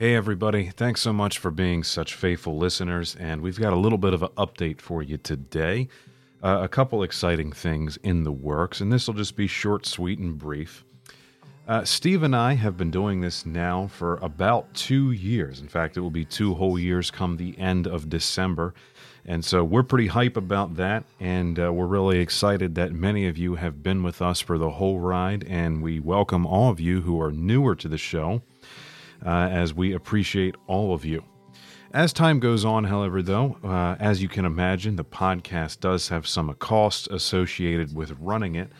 Hey, everybody. Thanks so much for being such faithful listeners. And we've got a little bit of an update for you today. Uh, a couple exciting things in the works, and this will just be short, sweet, and brief. Uh, Steve and I have been doing this now for about two years. In fact, it will be two whole years come the end of December. And so we're pretty hype about that. And uh, we're really excited that many of you have been with us for the whole ride. And we welcome all of you who are newer to the show as we appreciate all of you. As time goes on, however, though, uh, as you can imagine, the podcast does have some costs associated with running it.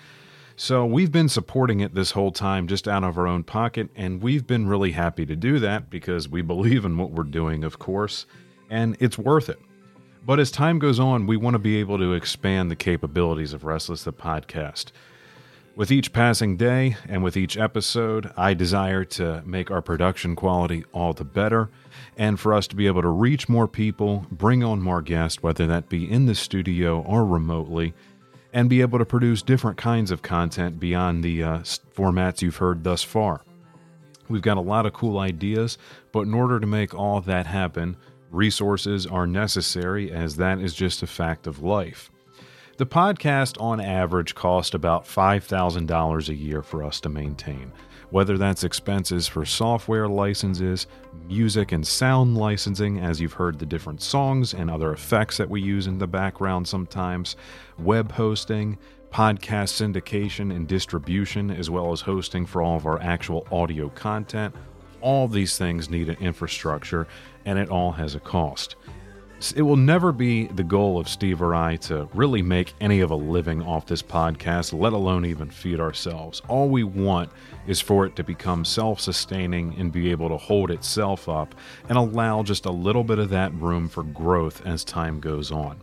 So we've been supporting it this whole time just out of our own pocket, and we've been really happy to do that because we believe in what we're doing, of course, and it's worth it. But as time goes on, we want to be able to expand the capabilities of Restless the podcast. With each passing day and with each episode, I desire to make our production quality all the better and for us to be able to reach more people, bring on more guests, whether that be in the studio or remotely, and be able to produce different kinds of content beyond the uh, formats you've heard thus far. We've got a lot of cool ideas, but in order to make all that happen, resources are necessary as that is just a fact of life. The podcast, on average, costs about $5,000 a year for us to maintain, whether that's expenses for software licenses, music and sound licensing, as you've heard the different songs and other effects that we use in the background sometimes, web hosting, podcast syndication and distribution, as well as hosting for all of our actual audio content. All these things need an infrastructure, and it all has a cost. It will never be the goal of Steve or I to really make any of a living off this podcast, let alone even feed ourselves. All we want is for it to become self sustaining and be able to hold itself up and allow just a little bit of that room for growth as time goes on.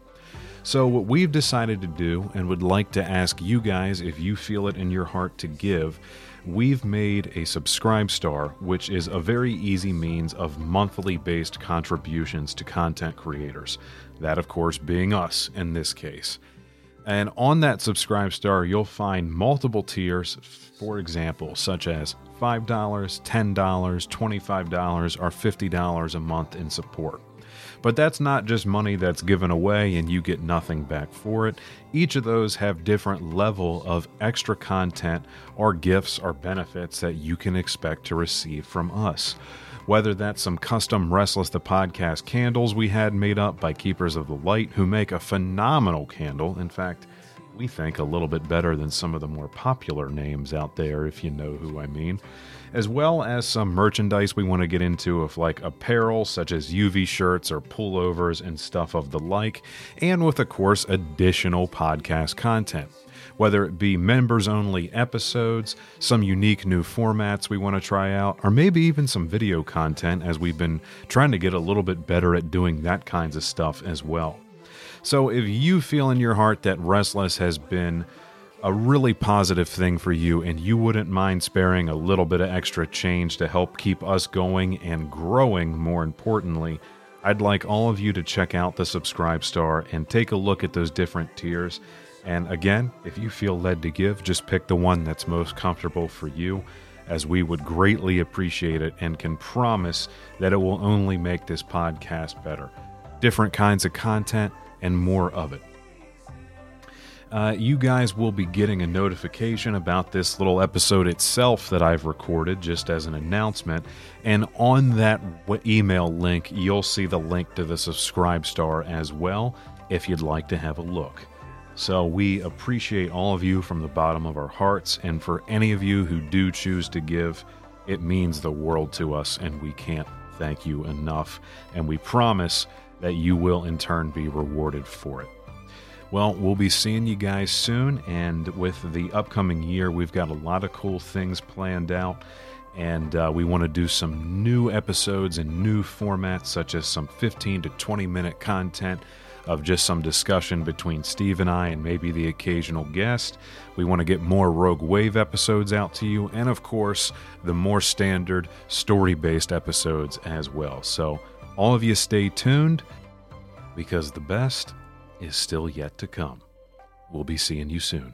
So, what we've decided to do, and would like to ask you guys if you feel it in your heart to give, we've made a SubscribeStar, which is a very easy means of monthly based contributions to content creators. That, of course, being us in this case. And on that SubscribeStar, you'll find multiple tiers, for example, such as $5, $10, $25, or $50 a month in support. But that's not just money that's given away and you get nothing back for it. Each of those have different level of extra content or gifts or benefits that you can expect to receive from us. Whether that's some custom Restless the Podcast candles we had made up by Keepers of the Light, who make a phenomenal candle. In fact, we think a little bit better than some of the more popular names out there, if you know who I mean as well as some merchandise we want to get into of like apparel such as UV shirts or pullovers and stuff of the like, and with, of course, additional podcast content. Whether it be members only episodes, some unique new formats we want to try out, or maybe even some video content as we've been trying to get a little bit better at doing that kinds of stuff as well. So if you feel in your heart that Restless has been a really positive thing for you, and you wouldn't mind sparing a little bit of extra change to help keep us going and growing, more importantly, I'd like all of you to check out the SubscribeStar and take a look at those different tiers. And again, if you feel led to give, just pick the one that's most comfortable for you, as we would greatly appreciate it and can promise that it will only make this podcast better. Different kinds of content and more of it uh, you guys will be getting a notification about this little episode itself that I've recorded just as an announcement. And on that email link, you'll see the link to the SubscribeStar as well if you'd like to have a look. So we appreciate all of you from the bottom of our hearts. And for any of you who do choose to give, it means the world to us, and we can't thank you enough. And we promise that you will in turn be rewarded for it. Well, we'll be seeing you guys soon. And with the upcoming year, we've got a lot of cool things planned out. And uh, we want to do some new episodes and new formats, such as some 15 to 20 minute content of just some discussion between Steve and I and maybe the occasional guest. We want to get more Rogue Wave episodes out to you, and of course, the more standard story based episodes as well. So, all of you stay tuned because the best is still yet to come. We'll be seeing you soon.